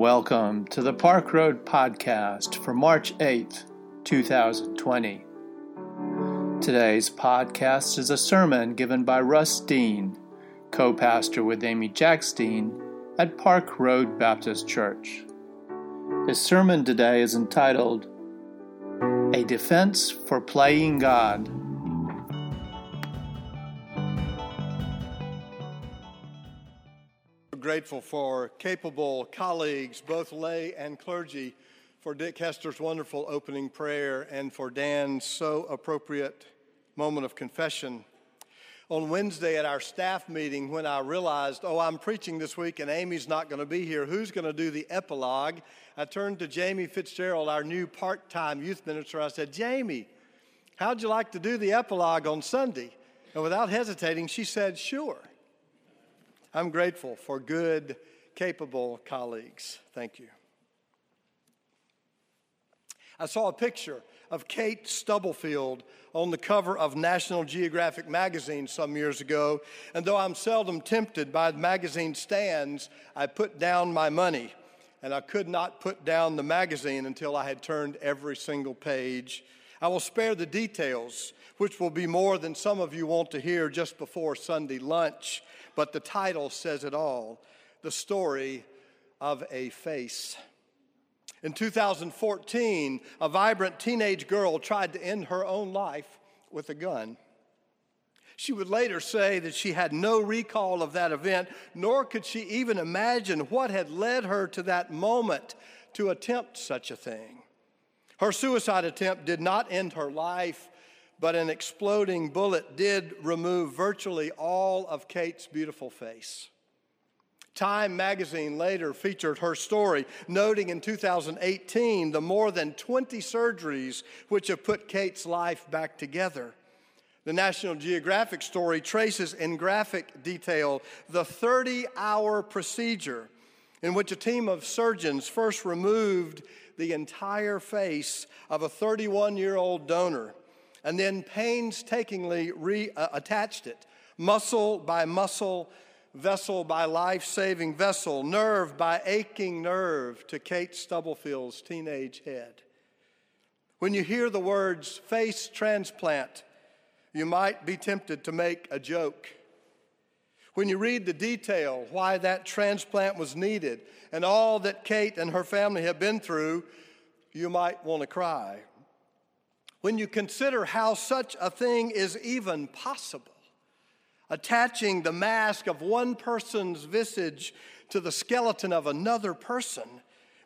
welcome to the Park Road Podcast for March 8th, 2020. Today's podcast is a sermon given by Russ Dean, co pastor with Amy Jacks Dean at Park Road Baptist Church. His sermon today is entitled A Defense for Playing God. Grateful for capable colleagues, both lay and clergy, for Dick Hester's wonderful opening prayer and for Dan's so appropriate moment of confession. On Wednesday at our staff meeting, when I realized, oh, I'm preaching this week and Amy's not going to be here, who's going to do the epilogue? I turned to Jamie Fitzgerald, our new part time youth minister. I said, Jamie, how'd you like to do the epilogue on Sunday? And without hesitating, she said, sure. I'm grateful for good, capable colleagues. Thank you. I saw a picture of Kate Stubblefield on the cover of National Geographic magazine some years ago, and though I'm seldom tempted by the magazine stands, I put down my money, and I could not put down the magazine until I had turned every single page. I will spare the details, which will be more than some of you want to hear just before Sunday lunch but the title says it all The Story of a Face. In 2014, a vibrant teenage girl tried to end her own life with a gun. She would later say that she had no recall of that event, nor could she even imagine what had led her to that moment to attempt such a thing. Her suicide attempt did not end her life, but an exploding bullet did remove virtually all of Kate's beautiful face. Time magazine later featured her story, noting in 2018 the more than 20 surgeries which have put Kate's life back together. The National Geographic story traces in graphic detail the 30 hour procedure in which a team of surgeons first removed the entire face of a 31 year old donor and then painstakingly reattached it, muscle by muscle, vessel by life saving vessel, nerve by aching nerve to Kate Stubblefield's teenage head. When you hear the words face transplant, you might be tempted to make a joke. When you read the detail why that transplant was needed and all that Kate and her family have been through, you might want to cry when you consider how such a thing is even possible, attaching the mask of one person's visage to the skeleton of another person,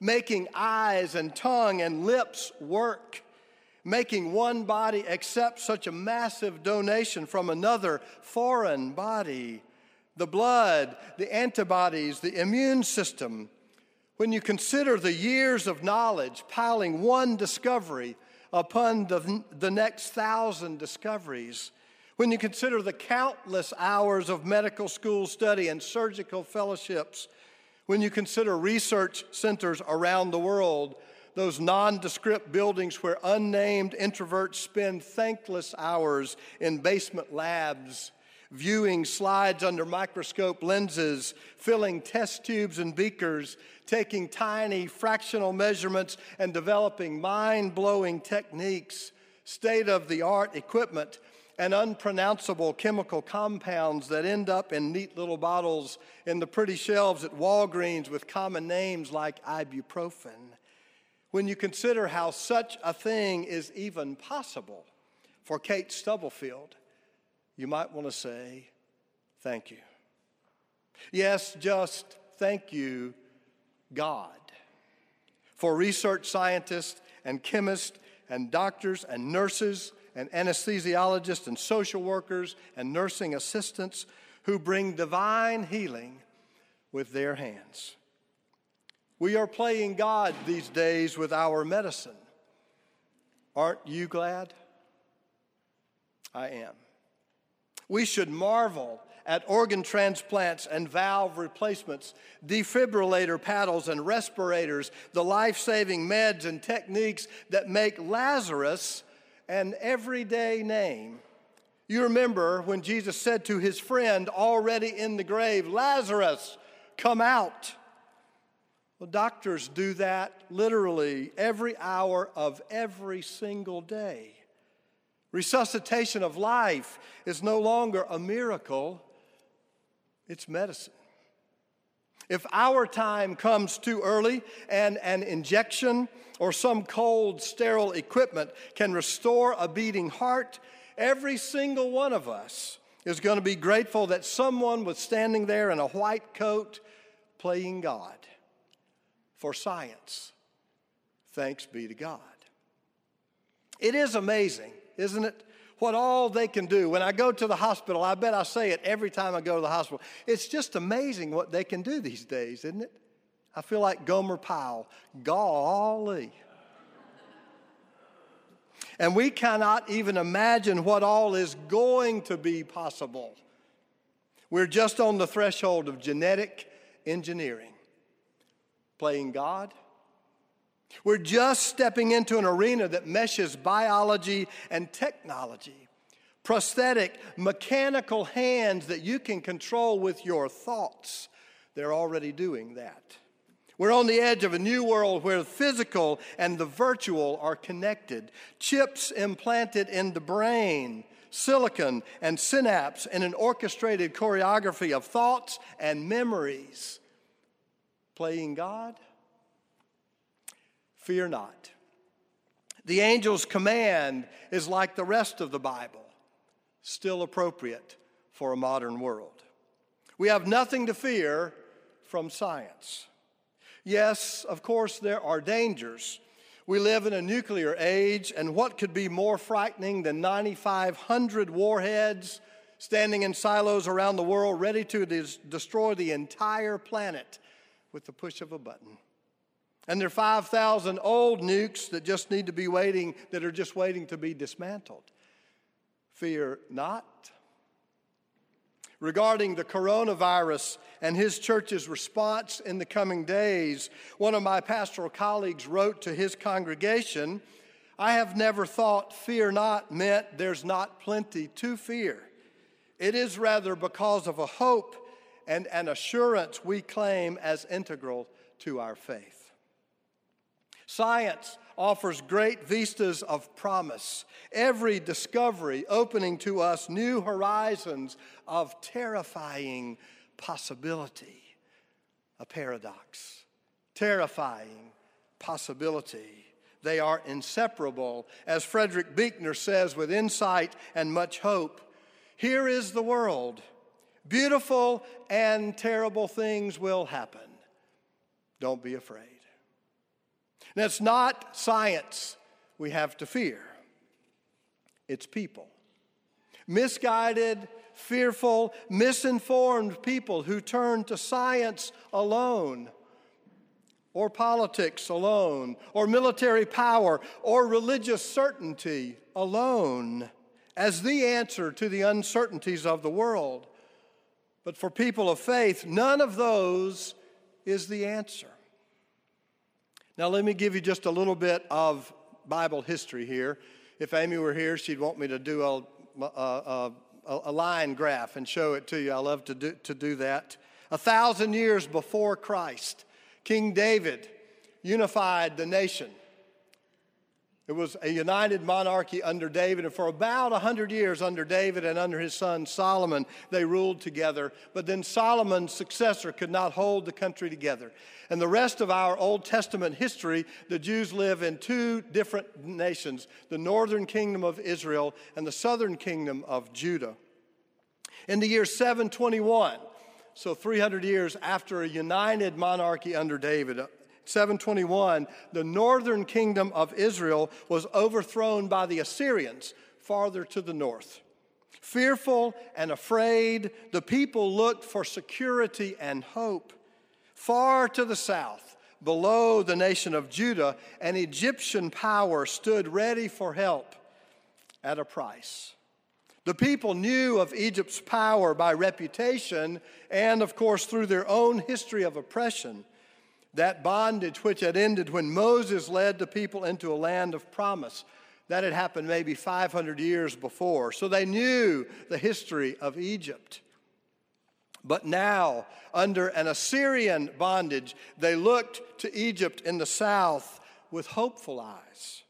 making eyes and tongue and lips work, making one body accept such a massive donation from another foreign body, the blood, the antibodies, the immune system. When you consider the years of knowledge piling one discovery upon the, the next thousand discoveries. When you consider the countless hours of medical school study and surgical fellowships, when you consider research centers around the world, those nondescript buildings where unnamed introverts spend thankless hours in basement labs, viewing slides under microscope lenses, filling test tubes and beakers, taking tiny fractional measurements and developing mind blowing techniques, state of the art equipment, and unpronounceable chemical compounds that end up in neat little bottles in the pretty shelves at Walgreens with common names like ibuprofen. When you consider how such a thing is even possible for Kate Stubblefield, you might want to say, Thank you. Yes, just thank you God. For research scientists and chemists and doctors and nurses and anesthesiologists and social workers and nursing assistants who bring divine healing with their hands. We are playing God these days with our medicine. Aren't you glad? I am. We should marvel at organ transplants and valve replacements, defibrillator paddles and respirators, the life saving meds and techniques that make Lazarus an everyday name. You remember when Jesus said to his friend already in the grave, Lazarus, come out. Well, doctors do that literally every hour of every single day. Resuscitation of life is no longer a miracle, it's medicine. If our time comes too early and an injection or some cold, sterile equipment can restore a beating heart, every single one of us is going to be grateful that someone was standing there in a white coat playing God for science. Thanks be to God. It is amazing, isn't it? What all they can do. When I go to the hospital, I bet I say it every time I go to the hospital. It's just amazing what they can do these days, isn't it? I feel like Gomer Pyle. Golly. And we cannot even imagine what all is going to be possible. We're just on the threshold of genetic engineering playing God. We're just stepping into an arena that meshes biology and technology. Prosthetic, mechanical hands that you can control with your thoughts. They're already doing that. We're on the edge of a new world where the physical and the virtual are connected. Chips implanted in the brain, silicon and synapse in an orchestrated choreography of thoughts and memories playing God? Fear not. The angel's command is like the rest of the Bible, still appropriate for a modern world. We have nothing to fear from science. Yes, of course, there are dangers. We live in a nuclear age, and what could be more frightening than 9,500 warheads standing in silos around the world ready to des- destroy the entire planet with the push of a button. And there are 5,000 old nukes that just need to be waiting, that are just waiting to be dismantled. Fear not. Regarding the coronavirus and his church's response in the coming days, one of my pastoral colleagues wrote to his congregation I have never thought fear not meant there's not plenty to fear. It is rather because of a hope and an assurance we claim as integral to our faith. Science offers great vistas of promise, every discovery opening to us new horizons of terrifying possibility. A paradox. Terrifying possibility. They are inseparable. As Frederick Buechner says with insight and much hope, here is the world Beautiful and terrible things will happen. Don't be afraid. And it's not science we have to fear, it's people. Misguided, fearful, misinformed people who turn to science alone, or politics alone, or military power, or religious certainty alone as the answer to the uncertainties of the world. But for people of faith, none of those is the answer. Now, let me give you just a little bit of Bible history here. If Amy were here, she'd want me to do a, a, a, a line graph and show it to you. I love to do, to do that. A thousand years before Christ, King David unified the nation. It was a united monarchy under David, and for about 100 years under David and under his son Solomon, they ruled together. But then Solomon's successor could not hold the country together. And the rest of our Old Testament history, the Jews live in two different nations the northern kingdom of Israel and the southern kingdom of Judah. In the year 721, so 300 years after a united monarchy under David, 721, the northern kingdom of Israel was overthrown by the Assyrians farther to the north. Fearful and afraid, the people looked for security and hope. Far to the south, below the nation of Judah, an Egyptian power stood ready for help at a price. The people knew of Egypt's power by reputation and, of course, through their own history of oppression that bondage which had ended when Moses led the people into a land of promise. That had happened maybe 500 years before. So they knew the history of Egypt. But now, under an Assyrian bondage, they looked to Egypt in the south with hopeful eyes.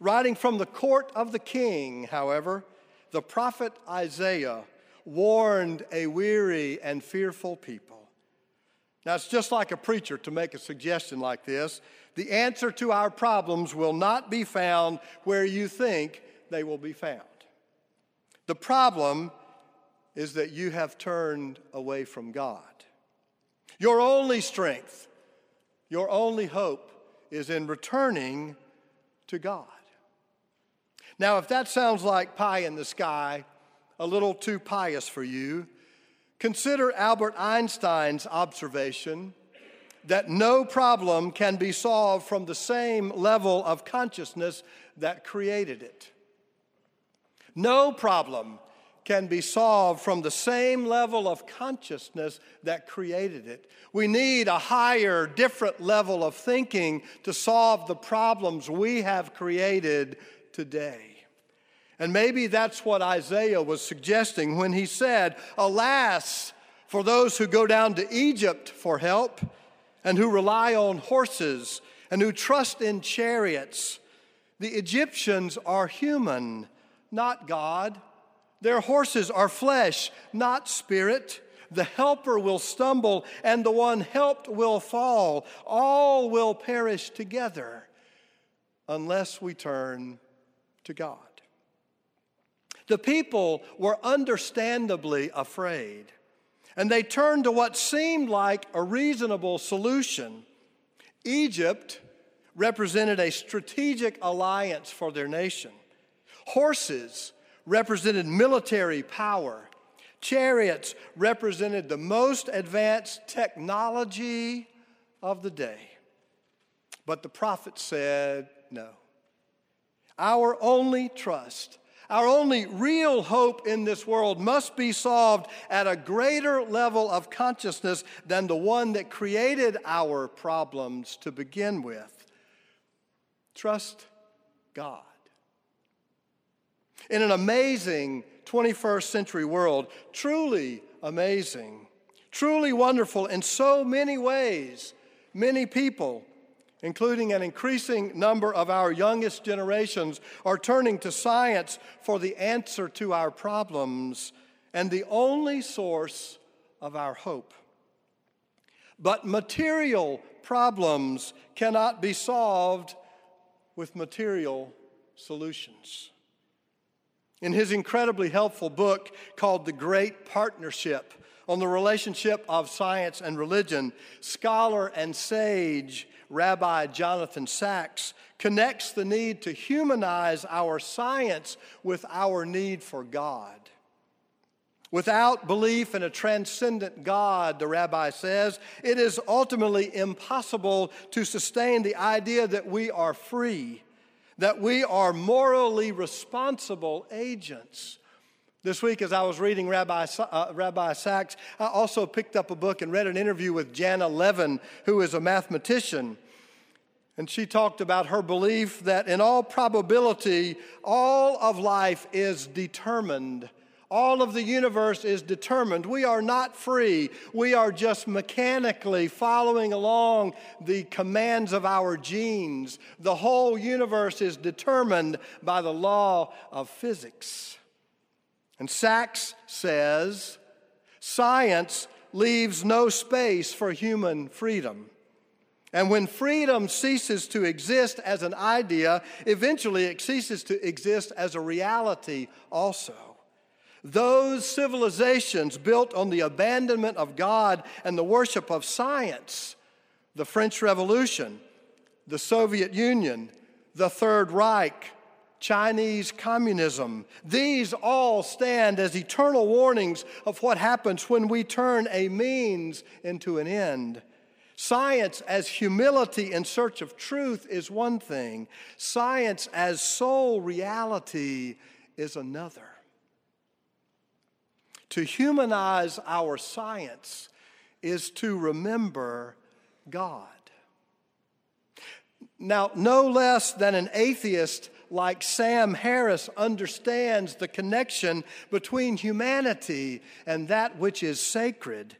Writing from the court of the king, however, the prophet Isaiah warned a weary and fearful people. Now, it's just like a preacher to make a suggestion like this. The answer to our problems will not be found where you think they will be found. The problem is that you have turned away from God. Your only strength, your only hope is in returning to God. Now, if that sounds like pie in the sky, a little too pious for you, consider Albert Einstein's observation that no problem can be solved from the same level of consciousness that created it. No problem can be solved from the same level of consciousness that created it. We need a higher, different level of thinking to solve the problems we have created today. And maybe that's what Isaiah was suggesting when he said, Alas, for those who go down to Egypt for help and who rely on horses and who trust in chariots. The Egyptians are human, not God. Their horses are flesh, not spirit. The helper will stumble, and the one helped will fall. All will perish together unless we turn to God. The people were understandably afraid, and they turned to what seemed like a reasonable solution. Egypt represented a strategic alliance for their nation. Horses represented military power. Chariots represented the most advanced technology of the day. But the prophet said, No. Our only trust, our only real hope in this world must be solved at a greater level of consciousness than the one that created our problems to begin with. Trust God. In an amazing 21st century world, truly amazing, truly wonderful in so many ways, many people, including an increasing number of our youngest generations, are turning to science for the answer to our problems and the only source of our hope. But material problems cannot be solved with material solutions. In his incredibly helpful book called The Great Partnership on the relationship of science and religion, scholar and sage Rabbi Jonathan Sacks, connects the need to humanize our science with our need for God. Without belief in a transcendent God, the rabbi says, it is ultimately impossible to sustain the idea that we are free that we are morally responsible agents. This week, as I was reading Rabbi, uh, Rabbi Sacks, I also picked up a book and read an interview with Janna Levin, who is a mathematician. And she talked about her belief that in all probability, all of life is determined all of the universe is determined. We are not free. We are just mechanically following along the commands of our genes. The whole universe is determined by the law of physics. And Sacks says science leaves no space for human freedom. And when freedom ceases to exist as an idea, eventually it ceases to exist as a reality also. Those civilizations built on the abandonment of God and the worship of science, the French Revolution, the Soviet Union, the Third Reich, Chinese communism, these all stand as eternal warnings of what happens when we turn a means into an end. Science as humility in search of truth is one thing, science as sole reality is another to humanize our science is to remember God. Now, no less than an atheist like Sam Harris understands the connection between humanity and that which is sacred.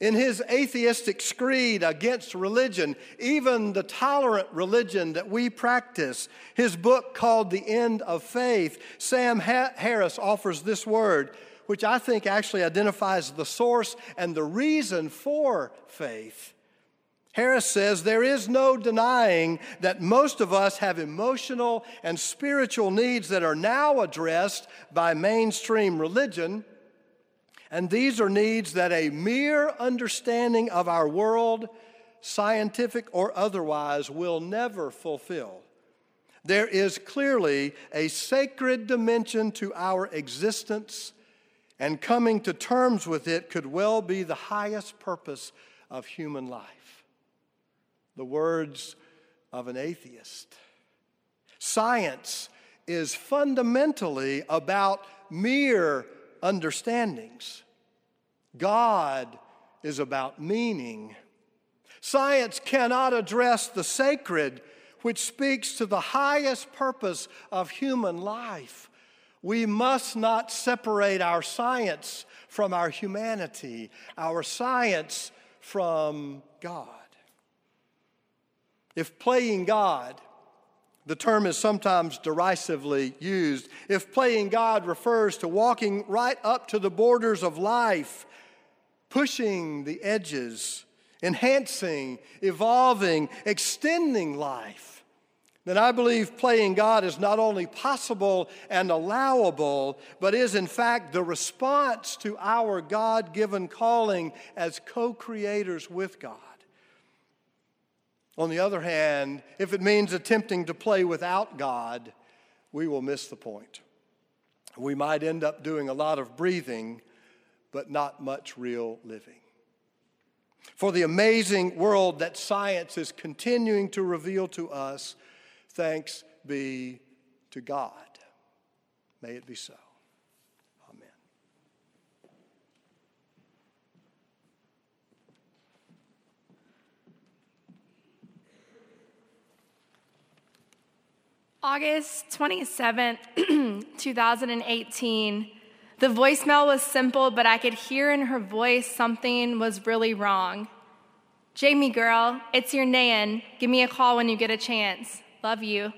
In his atheistic screed against religion, even the tolerant religion that we practice, his book called The End of Faith, Sam Harris offers this word, which I think actually identifies the source and the reason for faith. Harris says there is no denying that most of us have emotional and spiritual needs that are now addressed by mainstream religion. And these are needs that a mere understanding of our world, scientific or otherwise, will never fulfill. There is clearly a sacred dimension to our existence, and coming to terms with it could well be the highest purpose of human life the words of an atheist. Science is fundamentally about mere understandings. God is about meaning. Science cannot address the sacred, which speaks to the highest purpose of human life. We must not separate our science from our humanity, our science from God. If playing God, the term is sometimes derisively used, if playing God refers to walking right up to the borders of life, pushing the edges, enhancing, evolving, extending life, then I believe playing God is not only possible and allowable, but is in fact the response to our God given calling as co creators with God. On the other hand, if it means attempting to play without God, we will miss the point. We might end up doing a lot of breathing, but not much real living. For the amazing world that science is continuing to reveal to us, thanks be to God. May it be so. August 27th, 2018. The voicemail was simple, but I could hear in her voice something was really wrong. Jamie, girl, it's your Nan. Give me a call when you get a chance. Love you.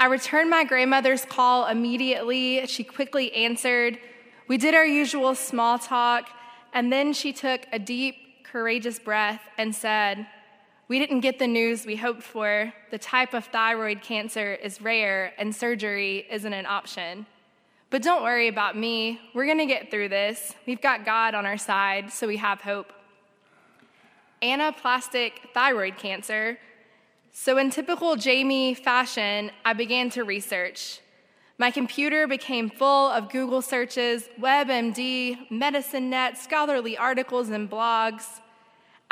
I returned my grandmother's call immediately. She quickly answered. We did our usual small talk, and then she took a deep, courageous breath and said, we didn't get the news we hoped for. The type of thyroid cancer is rare and surgery isn't an option. But don't worry about me. We're going to get through this. We've got God on our side, so we have hope. Anaplastic thyroid cancer. So, in typical Jamie fashion, I began to research. My computer became full of Google searches, WebMD, MedicineNet, scholarly articles, and blogs.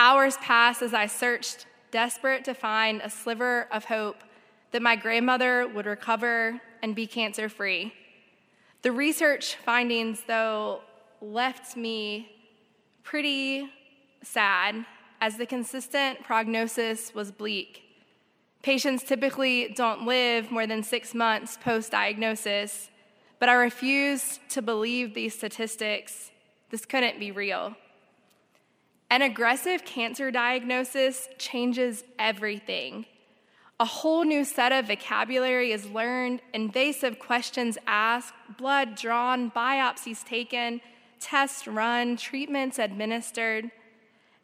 Hours passed as I searched, desperate to find a sliver of hope that my grandmother would recover and be cancer free. The research findings, though, left me pretty sad as the consistent prognosis was bleak. Patients typically don't live more than six months post diagnosis, but I refused to believe these statistics. This couldn't be real. An aggressive cancer diagnosis changes everything. A whole new set of vocabulary is learned, invasive questions asked, blood drawn, biopsies taken, tests run, treatments administered.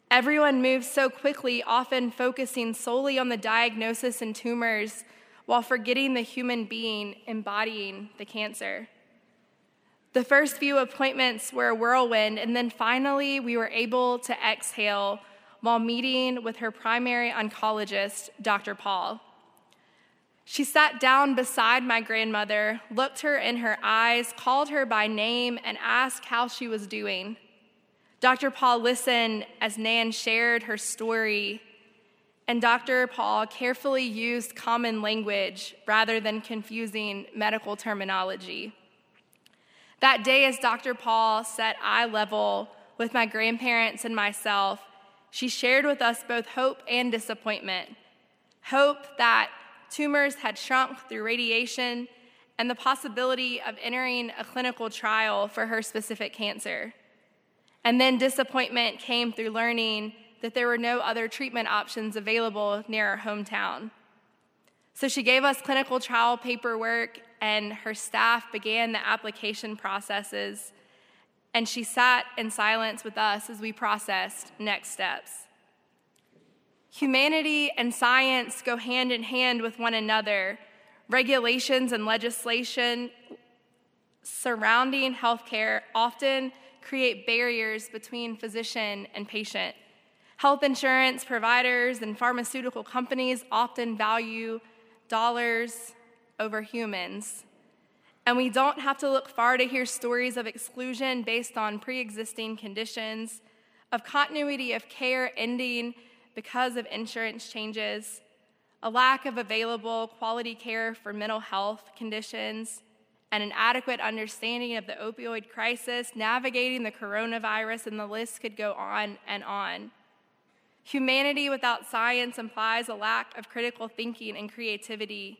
Everyone moves so quickly, often focusing solely on the diagnosis and tumors while forgetting the human being embodying the cancer. The first few appointments were a whirlwind, and then finally we were able to exhale while meeting with her primary oncologist, Dr. Paul. She sat down beside my grandmother, looked her in her eyes, called her by name, and asked how she was doing. Dr. Paul listened as Nan shared her story, and Dr. Paul carefully used common language rather than confusing medical terminology. That day, as Dr. Paul set eye level with my grandparents and myself, she shared with us both hope and disappointment. Hope that tumors had shrunk through radiation, and the possibility of entering a clinical trial for her specific cancer. And then disappointment came through learning that there were no other treatment options available near our hometown. So she gave us clinical trial paperwork, and her staff began the application processes. And she sat in silence with us as we processed next steps. Humanity and science go hand in hand with one another. Regulations and legislation surrounding healthcare often create barriers between physician and patient. Health insurance providers and pharmaceutical companies often value dollars over humans. And we don't have to look far to hear stories of exclusion based on pre existing conditions, of continuity of care ending because of insurance changes, a lack of available quality care for mental health conditions, and an adequate understanding of the opioid crisis, navigating the coronavirus, and the list could go on and on. Humanity without science implies a lack of critical thinking and creativity.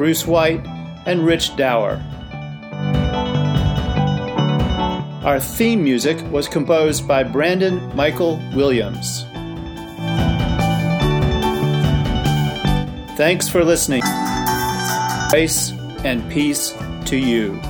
Bruce White, and Rich Dower. Our theme music was composed by Brandon Michael Williams. Thanks for listening. Grace and peace to you.